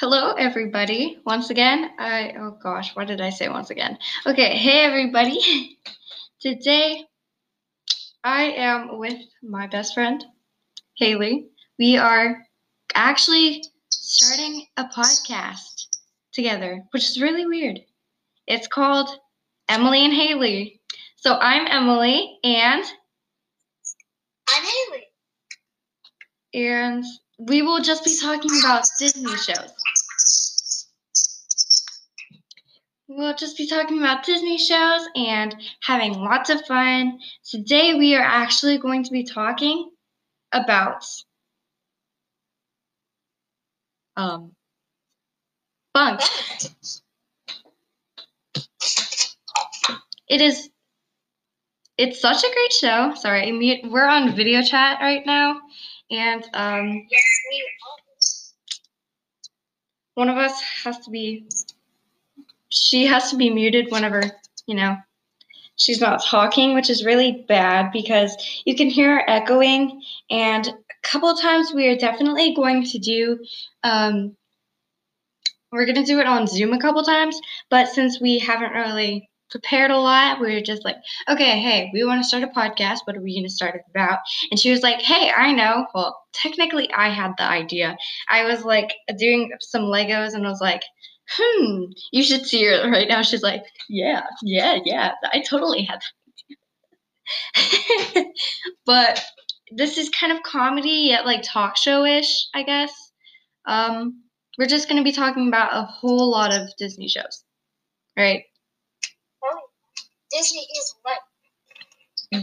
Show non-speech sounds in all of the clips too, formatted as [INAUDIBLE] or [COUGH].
Hello, everybody. Once again, I, oh gosh, what did I say once again? Okay, hey, everybody. [LAUGHS] Today, I am with my best friend, Haley. We are actually starting a podcast together, which is really weird. It's called Emily and Haley. So I'm Emily, and I'm Haley. and we will just be talking about Disney shows. We'll just be talking about Disney shows and having lots of fun. Today, we are actually going to be talking about um, Bunk. It is. It's such a great show. Sorry, we're on video chat right now, and um, Yes, one of us has to be she has to be muted whenever you know she's not talking which is really bad because you can hear her echoing. And a couple times we are definitely going to do um, we're going to do it on zoom a couple times but since we haven't really prepared a lot we were just like okay hey we want to start a podcast. What are we going to start it about? And she was like hey i know. Well technically i had the idea. I was like doing some Legos and I was like, hmm, you should see her right now. She's like, yeah, yeah, yeah, I totally had that. [LAUGHS] but this is kind of comedy yet like talk show ish, I guess. Um, we're just going to be talking about a whole lot of Disney shows, right? oh, Disney is what?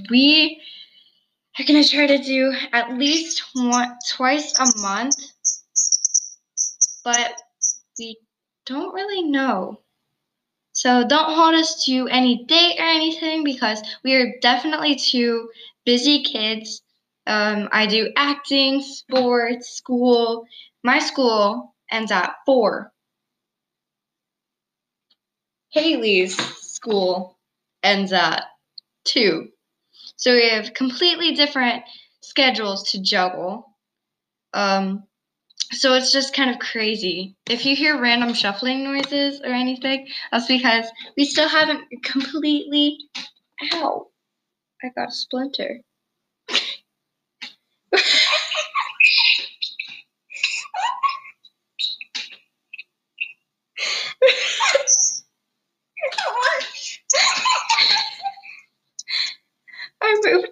We are going to try to do at least one, twice a month, but we don't really know. So don't hold us to any date or anything because we are definitely two busy kids. Um, I do acting, sports, school. My school ends at four. Haley's school ends at two. So we have completely different schedules to juggle. Um, so it's just kind of crazy. If you hear random shuffling noises or anything, that's because we still haven't completely. Ow! I got a splinter.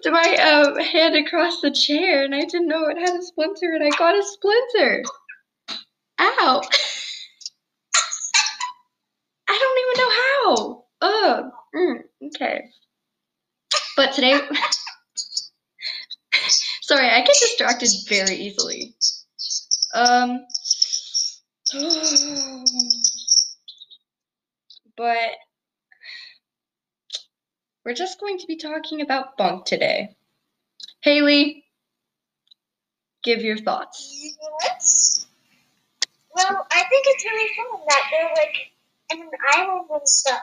Moved my um, hand across the chair and I didn't know it had a splinter and I got a splinter. Ow! [LAUGHS] I don't even know how. Ugh. Mm, okay. But today, [LAUGHS] sorry, I get distracted very easily. Um, [SIGHS] but we're just going to be talking about bunk today. Haley, give your thoughts. Yes. Well, I think it's really fun that they're like in an island and stuff.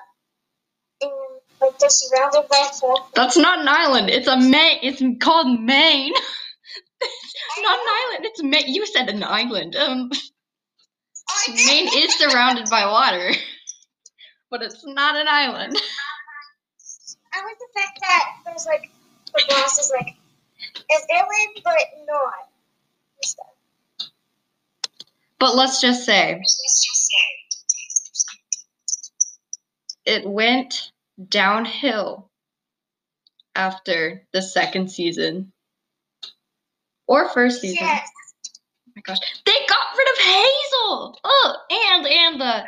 And like they're surrounded by folk. That's not an island. It's a Maine. It's called Maine. [LAUGHS] it's not an island. It's Maine. You said an island. Um, Maine is surrounded by water, [LAUGHS] but it's not an island. [LAUGHS] I like the fact that there's like the boss is like a villain but not. and stuff. But let's just say it went downhill after the second season or first season. Yes. Oh my gosh, they got rid of Hazel. Oh, and and the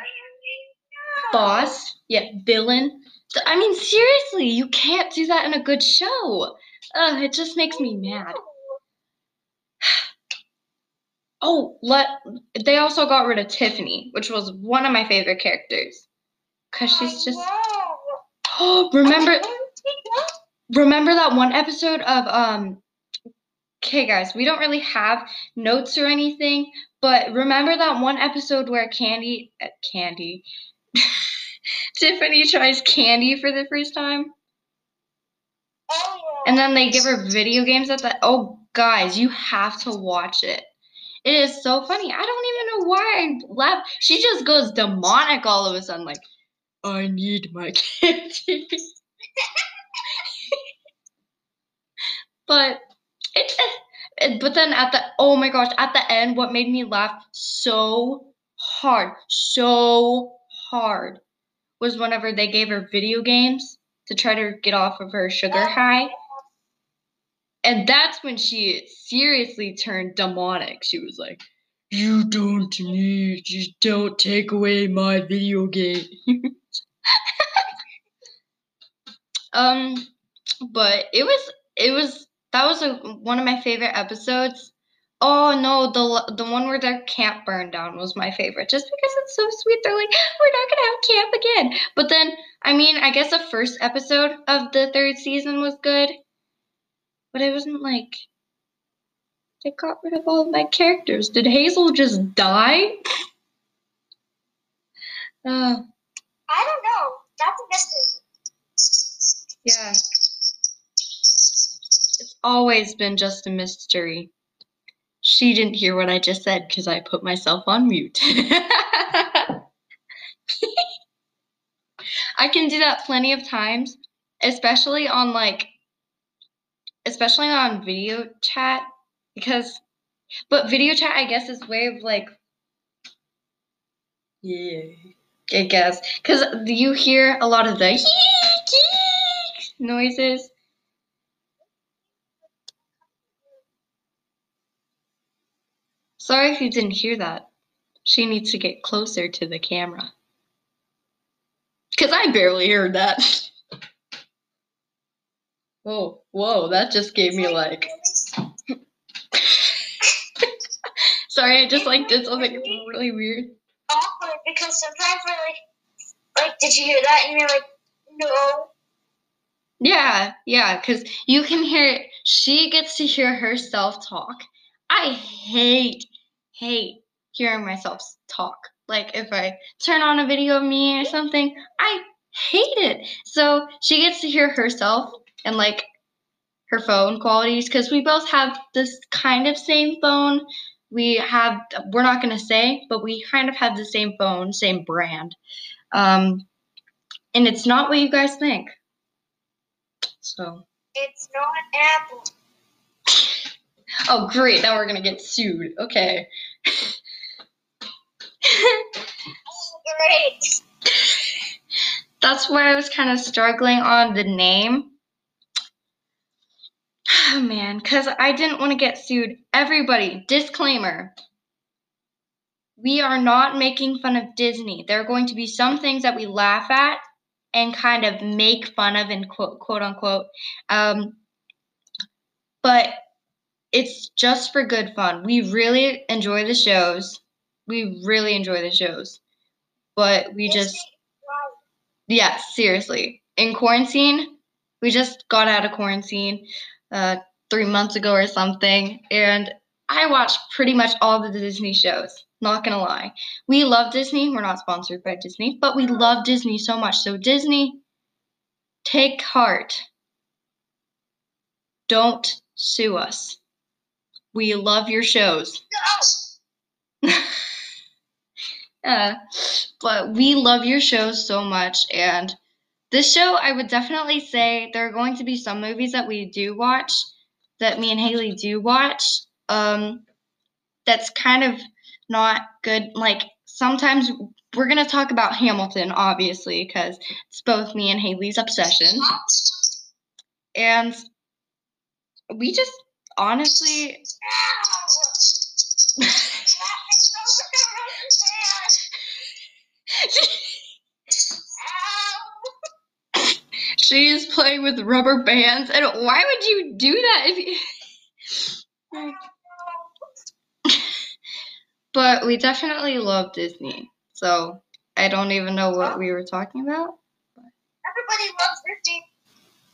boss, yeah, villain. I mean, seriously, you can't do that in a good show. Ugh, it just makes me mad. [SIGHS] Oh, let they also got rid of Tiffany, which was one of my favorite characters. Cause she's just Oh, [GASPS] remember remember that one episode of um okay guys, we don't really have notes or anything, but remember that one episode where Candy uh, Candy [LAUGHS] [LAUGHS] Tiffany tries candy for the first time? Oh, And then they give her video games at the oh guys, you have to watch it. It is so funny. I don't even know why I laugh. She just goes demonic all of a sudden, like, I need my [LAUGHS] candy. but it, it, but then at the oh my gosh, at the end, what made me laugh so hard, so hard, was whenever they gave her video games to try to get off of her sugar high. And that's when she seriously turned demonic. She was like, You don't need, just don't take away my video game. [LAUGHS] um, but it was, it was, that was a, one of my favorite episodes. Oh no, the the one where their camp burned down was my favorite, just because it's so sweet. They're like, we're not gonna have camp again. But then, I mean, I guess the first episode of the third season was good, but it wasn't like they got rid of all of my characters. Did Hazel just die? [SIGHS] Uh, I don't know. That's a mystery. yeah. It's always been just a mystery. She didn't hear what I just said because I put myself on mute. [LAUGHS] I can do that plenty of times, especially on like, especially on video chat because, but video chat I guess is way of like, yeah, I guess because you hear a lot of the [LAUGHS] noises. Sorry if you didn't hear that. She needs to get closer to the camera. Because I barely heard that. [LAUGHS] whoa, whoa, that just gave me like. [LAUGHS] Sorry, I just like did something really weird. Awkward because sometimes we're like, like, did you hear that? And you're like, no. Yeah, yeah, because you can hear, she gets to hear herself talk. I hate, hate hearing myself talk. Like if I turn on a video of me or something, I hate it. So she gets to hear herself and like her phone qualities because we both have this kind of same phone. We have, we're not going to say, but we kind of have the same phone, same brand. Um, and it's not what you guys think. So. It's not Apple. [LAUGHS] Oh, great. Now we're going to get sued. Okay. Great. [LAUGHS] That's why I was kind of struggling on the name. Oh, man, because I didn't want to get sued. Everybody, disclaimer. We are not making fun of Disney. There are going to be some things that we laugh at and kind of make fun of, and quote, quote unquote. Um, but it's just for good fun. We really enjoy the shows. We really enjoy the shows. But we just, yeah, seriously. In quarantine, we just got out of quarantine uh, three months ago or something. And I watched pretty much all the Disney shows. Not gonna lie. We love Disney. We're not sponsored by Disney, but we love Disney so much. So, Disney, take heart. Don't sue us. We love your shows. [LAUGHS] Uh, but we love your shows so much. And this show, I would definitely say there are going to be some movies that we do watch, that me and Haley do watch. Um, that's kind of not good. Like sometimes we're gonna talk about Hamilton, obviously, because it's both me and Haley's obsession. And we just honestly [LAUGHS] she is playing with rubber bands and why would you do that if you [LAUGHS] but we definitely love disney so i don't even know what we were talking about Everybody loves Disney.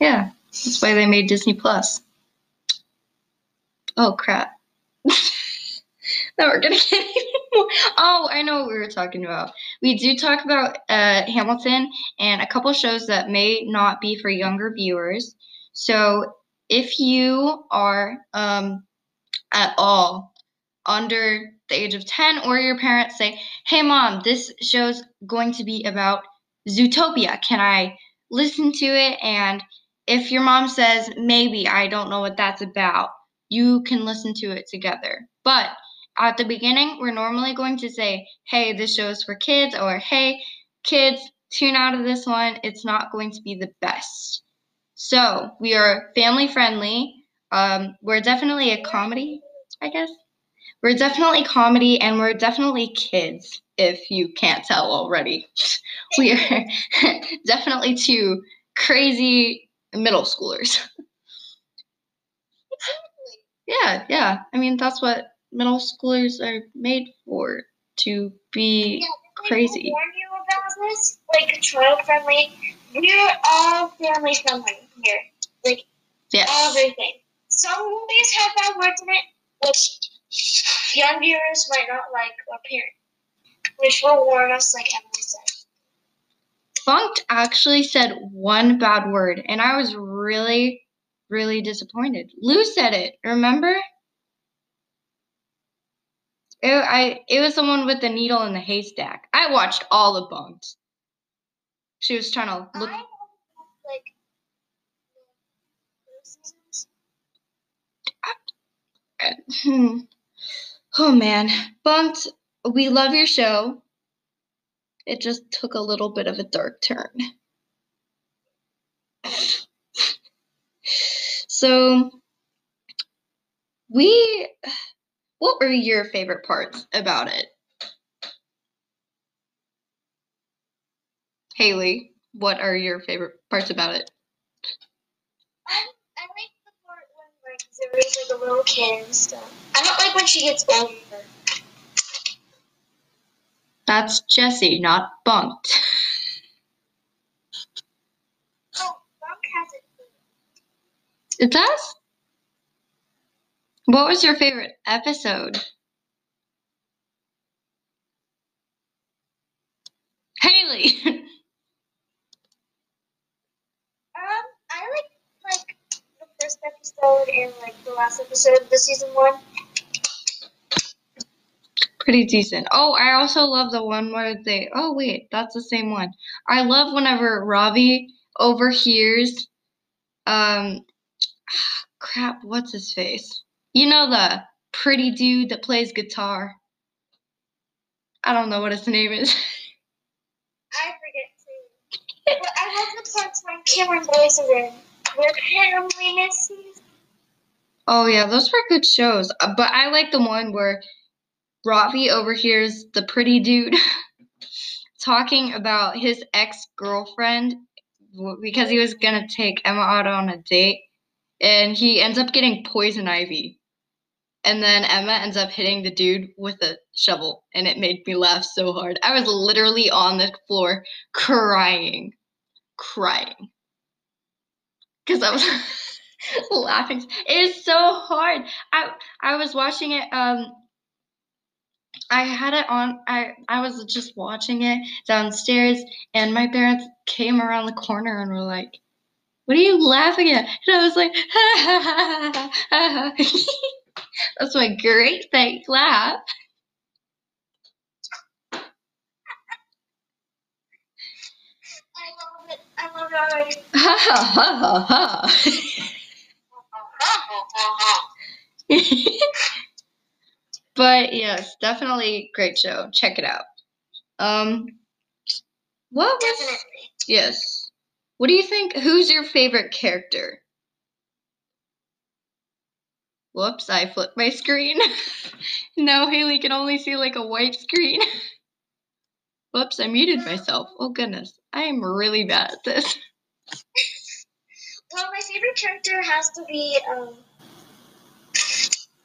yeah that's why they made disney plus oh crap [LAUGHS] now we're gonna get [LAUGHS] more oh i know what we were talking about we do talk about uh, hamilton and a couple shows that may not be for younger viewers so if you are um, at all under the age of 10 or your parents say, "Hey mom, this show's going to be about Zootopia. Can I listen to it?" And if your mom says, "Maybe, I don't know what that's about." You can listen to it together. But at the beginning, we're normally going to say, "Hey, this show is for kids," or "Hey, kids, tune out of this one. It's not going to be the best." So, we are family friendly. Um, we're definitely a comedy, I guess. We're definitely comedy and we're definitely kids, if you can't tell already. [LAUGHS] we are [LAUGHS] definitely two crazy middle schoolers. [LAUGHS] yeah, yeah. I mean, that's what middle schoolers are made for to be Yeah, crazy. warn you about this? Like child friendly. We're all family friendly here. Like Yes. everything. Some movies have bad words in it, which young viewers might not like or parent. Which will warn us, like Emily said. Bunk'd actually said one bad word, and I was really, really disappointed. Lou said it, remember? It, I, it was the one with the needle in the haystack. I watched all of Bunk'd. She was trying to look. I like the. [SIGHS] Oh man, Bunk'd, we love your show. It just took a little bit of a dark turn. So, we. What were your favorite parts about it? Haley, what are your favorite parts about it? I, I like the part when like Zuri's like a little kid and stuff. I don't like when she gets older. That's Jessie, not Bunk'd. [LAUGHS] Oh, Bunk has it. Does? What was your favorite episode? Haley! [LAUGHS] Um, I like like the first episode and like the last episode of the season one. Pretty decent. Oh, I also love the one where they. Oh, wait, that's the same one. I love whenever Ravi overhears. Um, crap, what's his face? You know the pretty dude that plays guitar. I don't know what his name is. I forget too. But I love the parts when Cameron is in. Where family misses. Oh yeah, those were good shows. Uh, But I like the one where Ravi overhears the pretty dude [LAUGHS] talking about his ex-girlfriend because he was gonna take Emma out on a date, and he ends up getting poison ivy. And then Emma ends up hitting the dude with a shovel, and it made me laugh so hard. I was literally on the floor crying, crying, because I was [LAUGHS] laughing. It is so hard. I I was watching it. Um, I had it on. I I was just watching it downstairs, and my parents came around the corner and were like, "What are you laughing at?" And I was like, [LAUGHS] "Ha ha ha ha ha." ha." [LAUGHS] That's my great fake laugh. I love it. I love it. [LAUGHS] Ha ha ha ha ha. but yes, definitely great show. Check it out. Um, what was Definitely. yes? What do you think? Who's your favorite character? Whoops, I flipped my screen. [LAUGHS] no, Haley can only see like a white screen. [LAUGHS] Whoops, I muted myself. Oh goodness, I am really bad at this. [LAUGHS] Well, my favorite character has to be um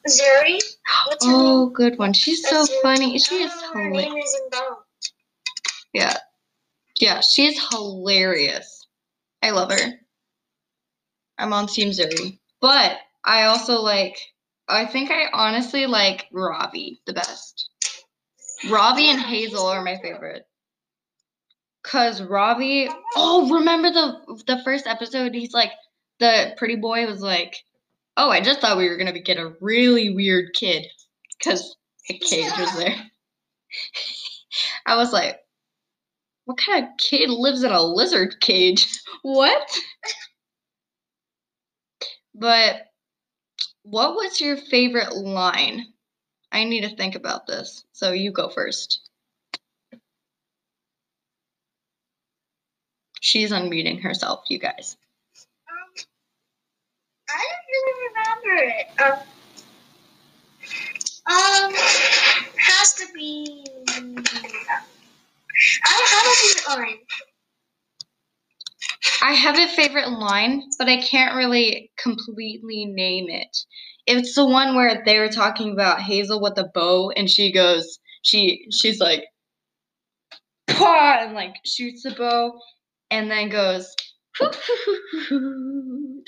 Zuri. Her name? Oh, good one. She's so Zuri. funny. She is I don't know what her hilarious. name is in Bone. Yeah. she is hilarious. I love her. I'm on Team Zuri. But I also like, I think I honestly like Ravi the best. Ravi and Hazel are my favorite. Cause Ravi, oh, remember the the first episode? He's like, the pretty boy was like, "Oh, I just thought we were gonna get a really weird kid." because a cage was there. [LAUGHS] I was like, what kind of kid lives in a lizard cage? [LAUGHS] What? But what was your favorite line? I need to think about this. So you go first. She's unmuting herself, you guys. Um, I don't really remember it. Um, um, has to be. I have a favorite line. I have a favorite line, but I can't really completely name it. It's the one where they were talking about Hazel with the bow, and she goes, she she's like, Pah! and like shoots the bow, and then goes. that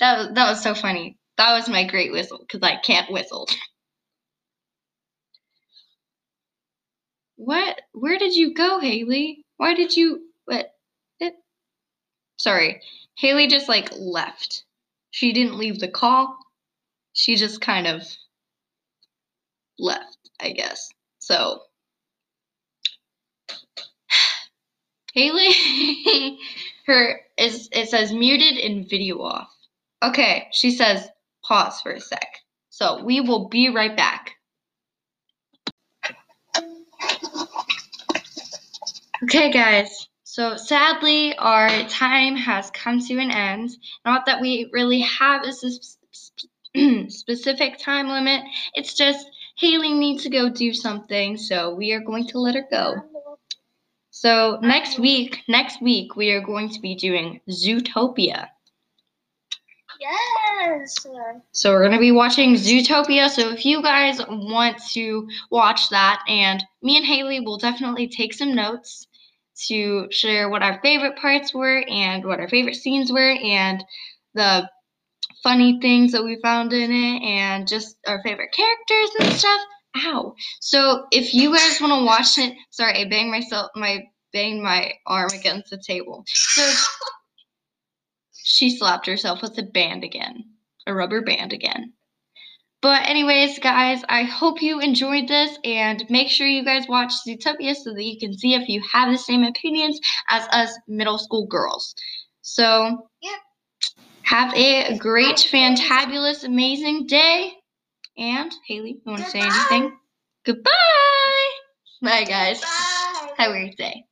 was that was so funny. That was my great whistle because I can't whistle. What? Where did you go, Haley? Why did you what? It, sorry. Haley just like left. She didn't leave the call. She just kind of left, I guess. So [SIGHS] Haley [LAUGHS] her is it says muted and video off. Okay, she says pause for a sec. So we will be right back. Okay, guys. So sadly, our time has come to an end. Not that we really have a [CLEARS THROAT] specific time limit. It's just Haley needs to go do something, so we are going to let her go. So next week, next week we are going to be doing Zootopia. Yes. So we're going to be watching Zootopia. So if you guys want to watch that, and me and Haley will definitely take some notes to share what our favorite parts were and what our favorite scenes were and the funny things that we found in it and just our favorite characters and stuff. Ow. So if you guys want to watch it, sorry, I banged myself my banged my arm against the table. So [LAUGHS] she slapped herself with a band again. A rubber band again. But anyways, guys, I hope you enjoyed this and make sure you guys watch Zootopia so that you can see if you have the same opinions as us middle school girls. So, Yep. have a great, fantabulous, amazing day. And Haley, you want to say anything? Goodbye. Bye, guys. Bye. Have a great day.